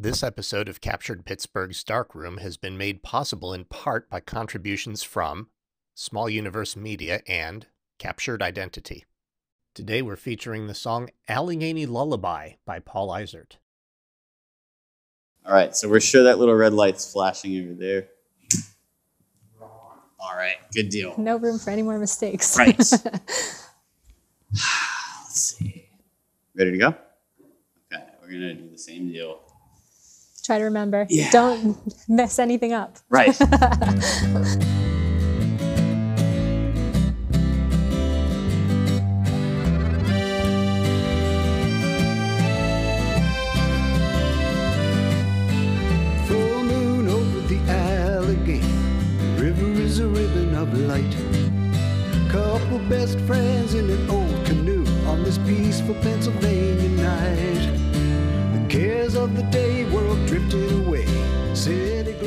This episode of Captured Pittsburgh's Darkroom has been made possible in part by contributions from Small Universe Media and Captured Identity. Today we're featuring the song Allegheny Lullaby by Paul Isert. All right, so we're sure that little red light's flashing over there. All right, good deal. No room for any more mistakes. Right. Let's see. Ready to go? Okay, we're gonna do the same deal. Try to remember. Yeah. Don't mess anything up. Right. Mm-hmm.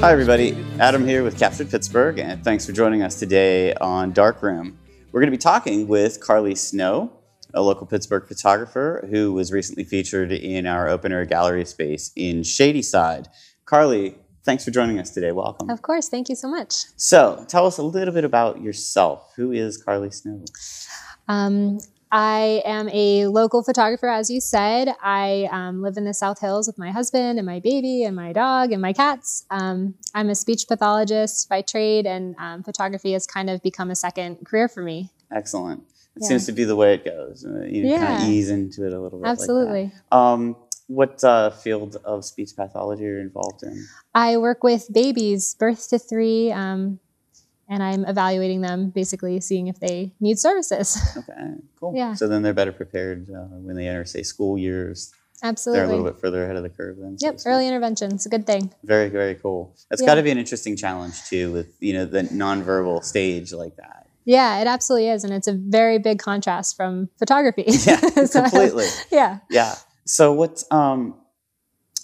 Hi, everybody. Adam here with Captured Pittsburgh, and thanks for joining us today on Darkroom. We're going to be talking with Carly Snow, a local Pittsburgh photographer who was recently featured in our open air gallery space in Shadyside. Carly, thanks for joining us today. Welcome. Of course. Thank you so much. So, tell us a little bit about yourself. Who is Carly Snow? Um, I am a local photographer, as you said. I um, live in the South Hills with my husband and my baby and my dog and my cats. Um, I'm a speech pathologist by trade, and um, photography has kind of become a second career for me. Excellent. It Yeah. seems to be the way it goes. Uh, you kind of ease into it a little bit. like that. Absolutely. um, what uh, field of speech pathology are you involved in? I work with babies, birth to three, um, and I'm evaluating them, basically seeing if they need services. Okay, cool. Yeah. So then they're better prepared uh, when they enter, say, school years. Absolutely. They're a little bit further ahead of the curve then. so Yep, early intervention. It's a good thing. Very, very cool. That's Yeah. got to be an interesting challenge too, with you know the nonverbal stage like that. Yeah, it absolutely is. And it's a very big contrast from photography. Yeah, So completely. yeah. Yeah. So what um,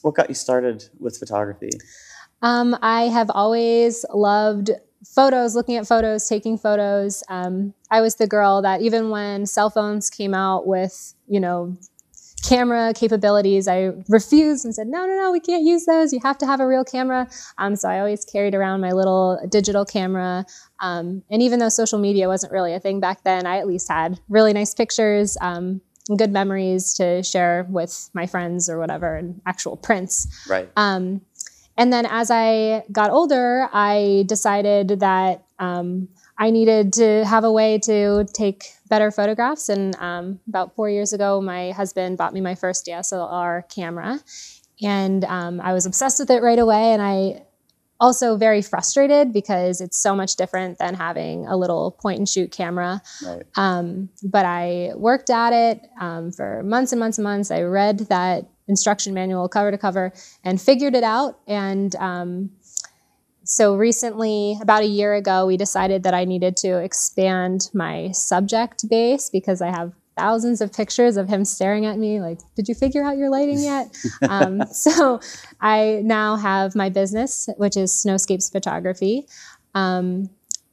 what got you started with photography? Um, I have always loved photos, looking at photos, taking photos. Um, I was the girl that even when cell phones came out with, you know, camera capabilities, I refused and said, no, no, no, we can't use those. You have to have a real camera. Um, so I always carried around my little digital camera. Um, and even though social media wasn't really a thing back then, I at least had really nice pictures. Um, and good memories to share with my friends or whatever, and actual prints. Right. And then as I got older, I decided that um, I needed to have a way to take better photographs. And um, about four years ago, my husband bought me my first DSLR camera. And um, I was obsessed with it right away. And I also very frustrated because it's so much different than having a little point and shoot camera. Right. Um, but I worked at it um, for months and months and months. I read that instruction manual cover to cover and figured it out. And um, so recently, about a year ago, we decided that I needed to expand my subject base because I have thousands of pictures of him staring at me like, Did you figure out your lighting yet? um, so I now have my business, which is Snowscapes Photography. Um,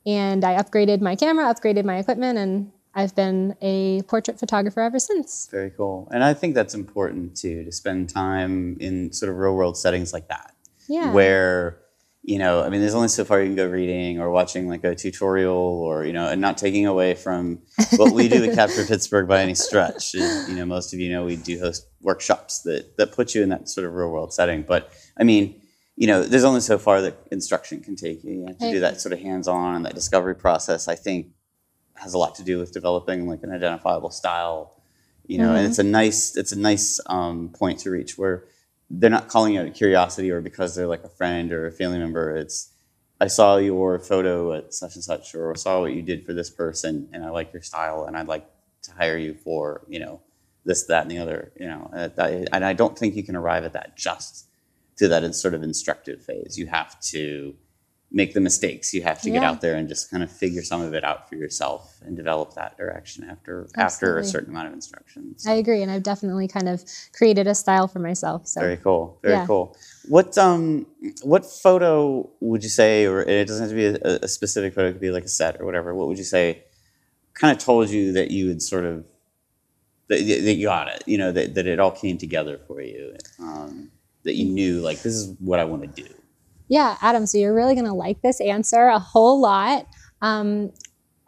and I upgraded my camera, upgraded my equipment, and I've been a portrait photographer ever since. Very cool. And I think that's important too to spend time in sort of real world settings like that. Yeah. where you know i mean there's only so far you can go reading or watching like a tutorial or you know and not taking away from what we do at capture pittsburgh by any stretch you know most of you know we do host workshops that that put you in that sort of real world setting but i mean you know there's only so far that instruction can take you you have to do that sort of hands-on and that discovery process i think has a lot to do with developing like an identifiable style you know and it's a nice it's a nice um, point to reach where they're not calling out of curiosity or because they're like a friend or a family member. It's I saw your photo at such and such, or saw what you did for this person, and I like your style, and I'd like to hire you for you know this, that, and the other. You know, and I, and I don't think you can arrive at that just through that sort of instructive phase. You have to make the mistakes. You have to get out there and just kind of figure some of it out for yourself and develop that direction after after a certain amount of instructions. I agree, and I've definitely kind of created a style for myself. So Very cool. Very Yeah. cool. What um what photo would you say, or it doesn't have to be a, a specific photo, it could be like a set or whatever. What would you say kind of told you that you had sort of that, that you got it, you know, that, that it all came together for you? Um, that you knew like this is what I want to do? Yeah, Adam, so you're really going to like this answer a whole lot. Um,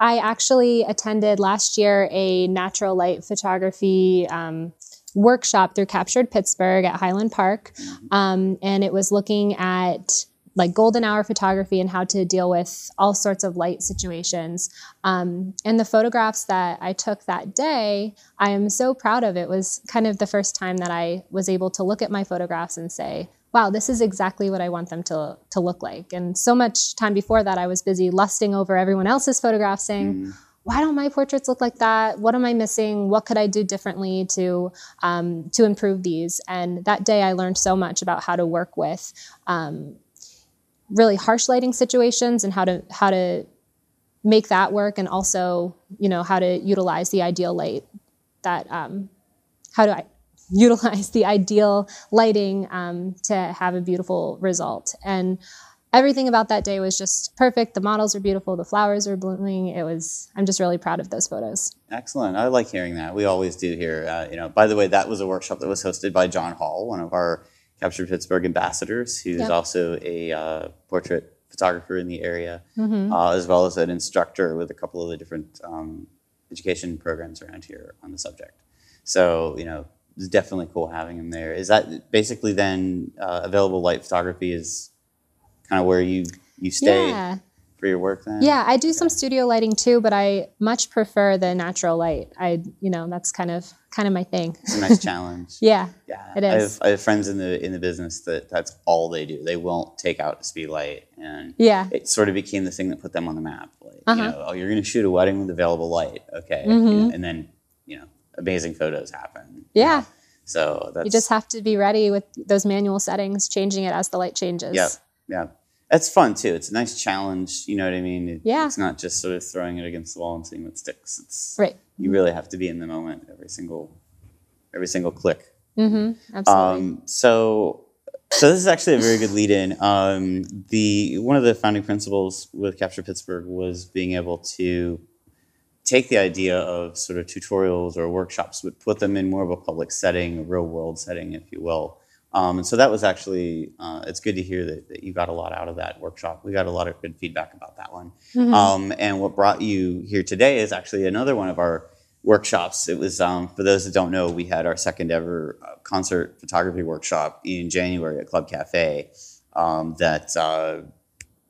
I actually attended last year a natural light photography um, workshop through Captured Pittsburgh at Highland Park. Um, and it was looking at like golden hour photography and how to deal with all sorts of light situations. Um, and the photographs that I took that day, I am so proud of. It was kind of the first time that I was able to look at my photographs and say, wow, this is exactly what I want them to, to look like. And so much time before that, I was busy lusting over everyone else's photographs saying, Mm. why don't my portraits look like that? What am I missing? What could I do differently to um, to improve these? And that day, I learned so much about how to work with um, really harsh lighting situations and how to how to make that work, and also you know how to utilize the ideal light that um, how to utilize the ideal lighting um, to have a beautiful result and everything about that day was just perfect. The models were beautiful. The flowers were blooming. It was. I'm just really proud of those photos. Excellent. I like hearing that. We always do here. Uh, you know, by the way, that was a workshop that was hosted by John Hall, one of our Captured Pittsburgh ambassadors, who's Yep. also a uh, portrait photographer in the area, Mhm. uh, as well as an instructor with a couple of the different um, education programs around here on the subject. So, you know, it's definitely cool having him there. Is that basically then uh, available light photography is kind of where you you stay Yeah, for your work then? yeah. I do some studio lighting too, but I much prefer the natural light. I, you know, that's kind of kind of my thing. It's a nice challenge. Yeah, Yeah, It I have, I have friends in the in the business that that's all they do. They won't take out a speed light, and yeah, it sort of became the thing that put them on the map. Like, Uh-huh. you know, oh, you're going to shoot a wedding with available light, okay, you Mhm. know, and then amazing photos happen. you Yeah. know. So that's you just have to be ready with those manual settings, changing it as the light changes. yeah, yeah. That's fun too. It's a nice challenge. You know what I mean? It- Yeah. It's not just sort of throwing it against the wall and seeing what sticks. It's Right. you really have to be in the moment every single every single click. Mm-hmm. Absolutely. Um, so, so this is actually a very good lead-in. Um, the one of the founding principles with Capture Pittsburgh was being able to take the idea of sort of tutorials or workshops, but put them in more of a public setting, a real-world setting, if you will. Um, and so that was actually uh, it's good to hear that, that you got a lot out of that workshop. We got a lot of good feedback about that one. Mhm. Um, and what brought you here today is actually another one of our workshops. It was, um, for those that don't know, we had our second ever uh, concert photography workshop in January at Club Cafe um, that uh,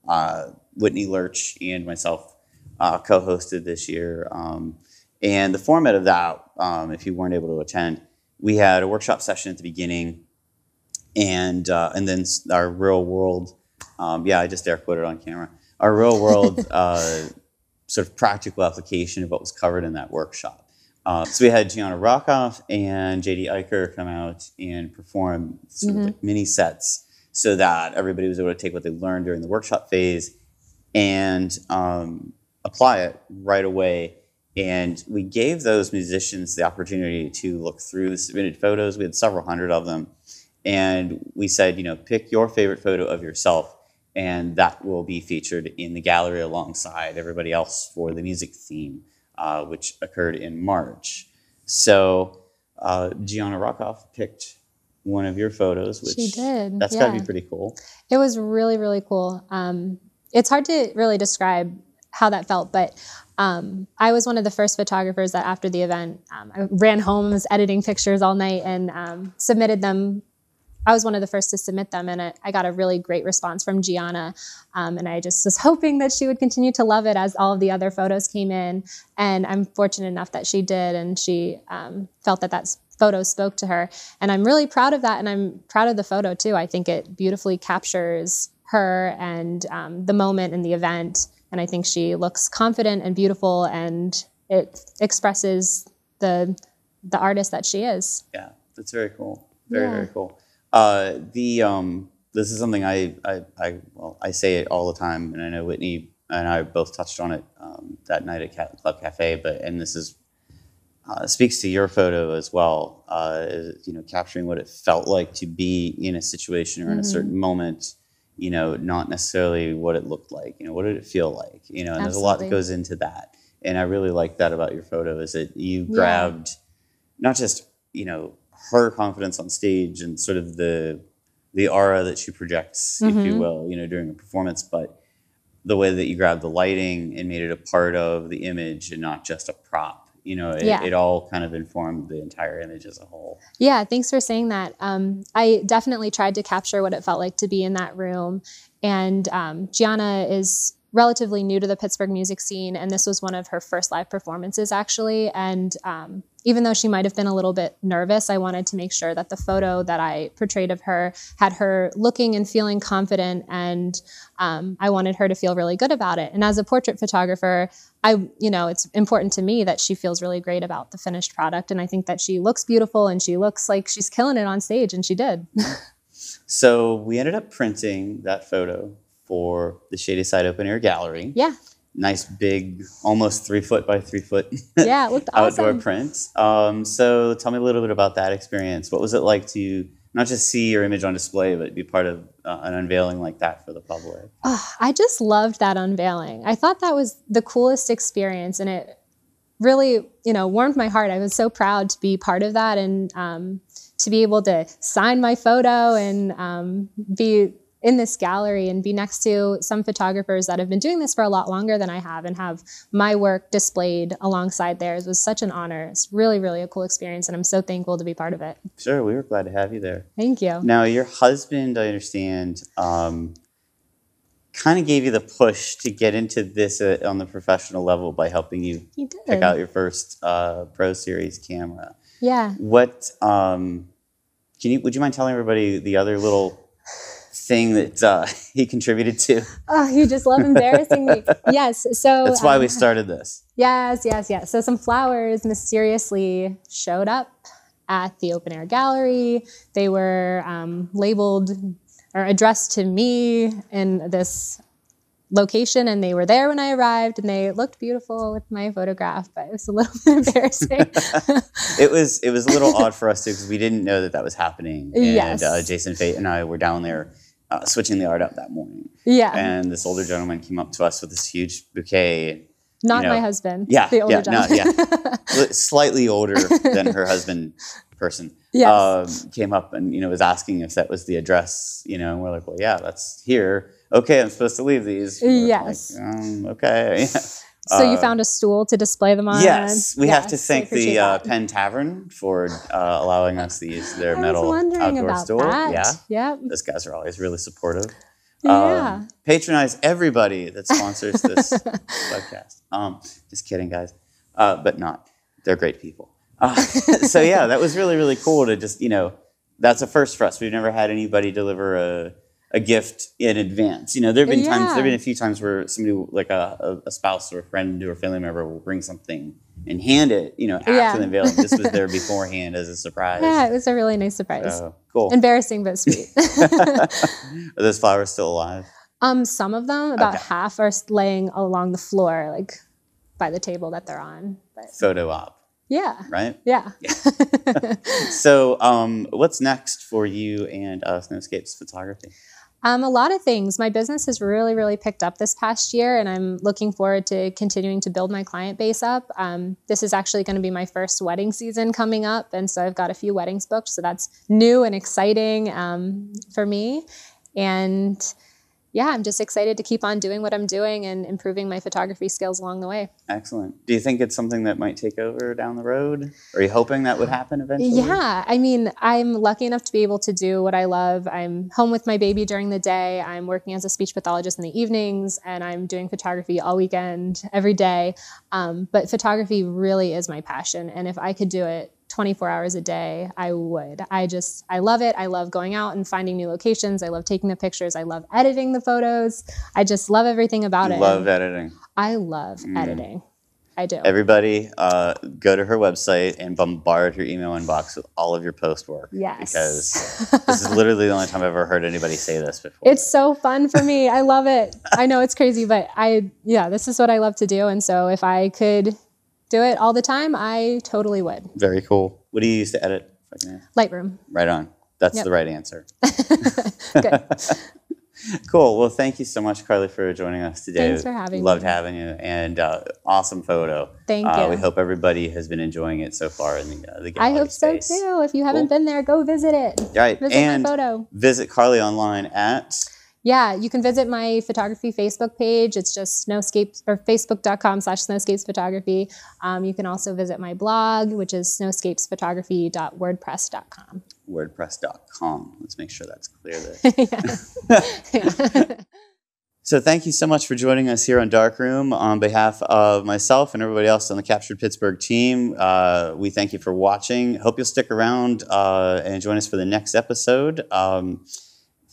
uh, Whitney Lurch and myself uh, co hosted this year. Um, and the format of that, um, if you weren't able to attend, we had a workshop session at the beginning and, uh, and then our real world, um, yeah, I just air quoted on camera, our real world uh, sort of practical application of what was covered in that workshop. Uh, so we had Gianna Rockoff and JD Eicher come out and perform sort of like mini sets so that everybody was able to take what they learned during the workshop phase and um, apply it right away. And we gave those musicians the opportunity to look through the submitted photos. We had several hundred of them. And we said, you know, pick your favorite photo of yourself, and that will be featured in the gallery alongside everybody else for the music theme, uh, which occurred in March. So uh, Gianna Rockoff picked one of your photos, which She did, That's got to be pretty cool. It was really, really cool. Um, it's hard to really describe how that felt, but um, I was one of the first photographers that after the event, um, I ran home, was editing pictures all night, and um, submitted them. I was one of the first to submit them, and I, I got a really great response from Gianna. Um, and I just was hoping that she would continue to love it as all of the other photos came in. And I'm fortunate enough that she did, and she um, felt that that photo spoke to her. And I'm really proud of that, and I'm proud of the photo too. I think it beautifully captures her and um, the moment and the event. And I think she looks confident and beautiful, and it expresses the the artist that she is. Yeah, that's very cool. Very Yeah. very cool. Uh, the um, this is something I, I I well I say it all the time, and I know Whitney and I both touched on it um, that night at Ca- Club Cafe. But and this is uh, speaks to your photo as well. Uh, you know, capturing what it felt like to be in a situation or in a certain moment. You know, not necessarily what it looked like. You know, what did it feel like? You know, and there's a lot that goes into that. And I really like that about your photo is that you Yeah. grabbed not just you know her confidence on stage and sort of the the aura that she projects, if you mm-hmm. will, you know, during a performance, but the way that you grabbed the lighting and made it a part of the image and not just a prop. You know, it, Yeah. it all kind of informed the entire image as a whole. Yeah, thanks for saying that. Um, I definitely tried to capture what it felt like to be in that room. And um, Gianna is relatively new to the Pittsburgh music scene, and this was one of her first live performances, actually. And um, even though she might have been a little bit nervous, I wanted to make sure that the photo that I portrayed of her had her looking and feeling confident, and um, I wanted her to feel really good about it. And as a portrait photographer, I, you know, it's important to me that she feels really great about the finished product. And I think that she looks beautiful and she looks like she's killing it on stage, and she did. So we ended up printing that photo for the Shadyside Open Air Gallery. yeah. Nice big, almost three foot by three foot Yeah, outdoor awesome. prints. Um, so tell me a little bit about that experience. What was it like to not just see your image on display, but be part of uh, an unveiling like that for the public? Oh, I just loved that unveiling. I thought that was the coolest experience, and it really, you know, warmed my heart. I was so proud to be part of that and um, to be able to sign my photo and um, be in this gallery and be next to some photographers that have been doing this for a lot longer than I have and have my work displayed alongside theirs was such an honor. It's really, really a cool experience, and I'm so thankful to be part of it. Sure, we were glad to have you there. Thank you. Now, your husband, I understand, um, kind of gave you the push to get into this uh, on the professional level by helping you He pick out your first uh, Pro Series camera. yeah. What um, can you? Would you mind telling everybody the other little thing that uh, he contributed to? Oh, you just love embarrassing me. Yes. So That's why um, we started this. Yes, yes, yes. So some flowers mysteriously showed up at the open air gallery. They were um, labeled or addressed to me in this location, and they were there when I arrived, and they looked beautiful with my photograph, but it was a little bit embarrassing. It was it was a little odd for us too because we didn't know that that was happening. And Yes. uh, Jason Fate and I were down there uh, switching the art up that morning, yeah, and this older gentleman came up to us with this huge bouquet. not you my husband. Yeah, the older yeah, no, gentleman. Li- slightly older than her husband person. Yes. Um, came up and you know was asking if that was the address. You know, and we're like, well, yeah, that's here. Okay, I'm supposed to leave these. We're like, Yes. um, okay. so you uh, found a stool to display them on. Yes, we have to thank the uh. Penn Tavern for uh, allowing us to use their metal outdoor store. that. Yeah, Yep. those guys are always really supportive. Yeah. Um, patronize everybody that sponsors this podcast. Um, just kidding, guys, uh, but not. They're great people. Uh, so yeah, that was really really cool to just you know that's a first for us. We've never had anybody deliver a a gift in advance. You know, there have been times there have been a few times where somebody like a, a, spouse or a friend or a family member will bring something and hand it. You know, after Yeah. the unveiling. This was there beforehand as a surprise. Yeah, it was a really nice surprise. So, cool. Embarrassing but sweet. Are those flowers still alive? um, some of them, about Okay. half, are laying along the floor, like by the table that they're on. But Photo op, yeah, right? yeah. So, um, what's next for you and uh, Snowscapes Photography? Um, a lot of things. My business has really, really picked up this past year, and I'm looking forward to continuing to build my client base up. Um, this is actually going to be my first wedding season coming up, and so I've got a few weddings booked. So that's new and exciting um, for me. And yeah, I'm just excited to keep on doing what I'm doing and improving my photography skills along the way. Excellent. Do you think it's something that might take over down the road? Are you hoping that would happen eventually? Yeah, I mean, I'm lucky enough to be able to do what I love. I'm home with my baby during the day. I'm working as a speech pathologist in the evenings, and I'm doing photography all weekend, every day. Um, but photography really is my passion, and if I could do it 24 hours a day, I would. I just, I love it. I love going out and finding new locations. I love taking the pictures. I love editing the photos. I just love everything about it. Love editing. I love editing. I do. Everybody, uh, go to her website and bombard her email inbox with all of your post work. Yes. Because this is literally the only time I've ever heard anybody say this before. It's so fun for me. I love it. I know it's crazy, but I, yeah, this is what I love to do. And so if I could do it all the time, I totally would. very cool. What do you use to edit? If I can ask? Lightroom. Right on. That's Yep. the right answer. Good. Cool. Well, thank you so much, Carly, for joining us today. Thanks for having Loved me. having you, and uh, awesome photo. Thank Uh, you. We hope everybody has been enjoying it so far in the uh, the I gallery hope so too. If you haven't Cool. been there, go visit it. Right, Visit and my photo. visit Carly online at Yeah, you can visit my photography Facebook page. It's just snowscapes or facebook.com slash snowscapes photography. Um, you can also visit my blog, which is snowscapesphotography.wordpress.com. wordpress.com. Let's make sure that's clear there. Yeah. So thank you so much for joining us here on Darkroom. On behalf of myself and everybody else on the Captured Pittsburgh team, uh, we thank you for watching. Hope you'll stick around uh, and join us for the next episode. Um,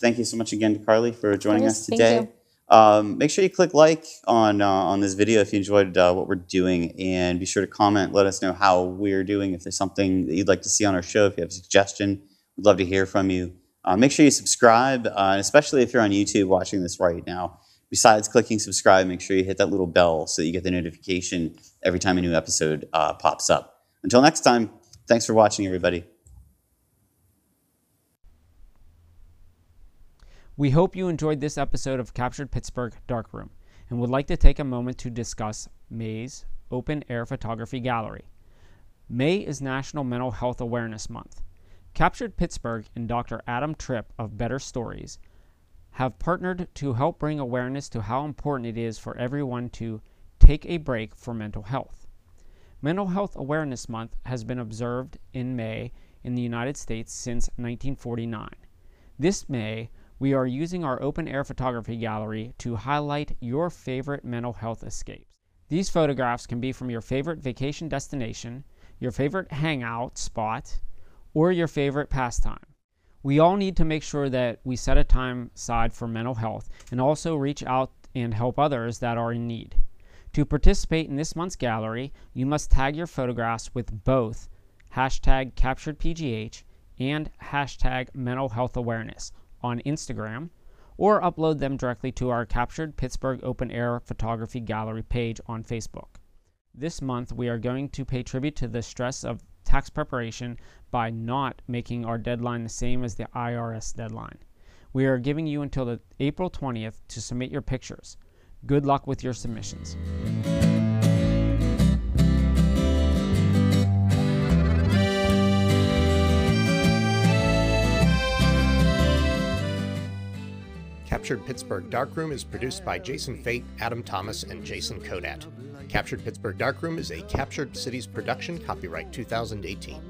thank you so much again to Carly for joining us today. Um, make sure you click like on uh, on this video if you enjoyed uh, what we're doing, and be sure to comment. Let us know how we're doing. If there's something that you'd like to see on our show, if you have a suggestion, we'd love to hear from you. Uh, make sure you subscribe, uh, especially if you're on YouTube watching this right now. Besides clicking subscribe, make sure you hit that little bell so that you get the notification every time a new episode uh, pops up. Until next time, thanks for watching, everybody. We hope you enjoyed this episode of Captured Pittsburgh Darkroom and would like to take a moment to discuss May's Open Air Photography Gallery. May is National Mental Health Awareness Month. Captured Pittsburgh and Dr. Adam Tripp of Better Stories have partnered to help bring awareness to how important it is for everyone to take a break for mental health. Mental Health Awareness Month has been observed in May in the United States since 1949. This May, we are using our open air photography gallery to highlight your favorite mental health escapes. These photographs can be from your favorite vacation destination, your favorite hangout spot, or your favorite pastime. We all need to make sure that we set a time aside for mental health and also reach out and help others that are in need. To participate in this month's gallery, you must tag your photographs with both hashtag capturedpgh and hashtag mental health awareness on Instagram or upload them directly to our Captured Pittsburgh Open Air Photography Gallery page on Facebook. This month, we are going to pay tribute to the stress of tax preparation by not making our deadline the same as the IRS deadline. We are giving you until the April 20th to submit your pictures. Good luck with your submissions. Captured Pittsburgh Darkroom is produced by Jason Fate, Adam Thomas, and Jason Kodat. Captured Pittsburgh Darkroom is a Captured Cities production, copyright 2018.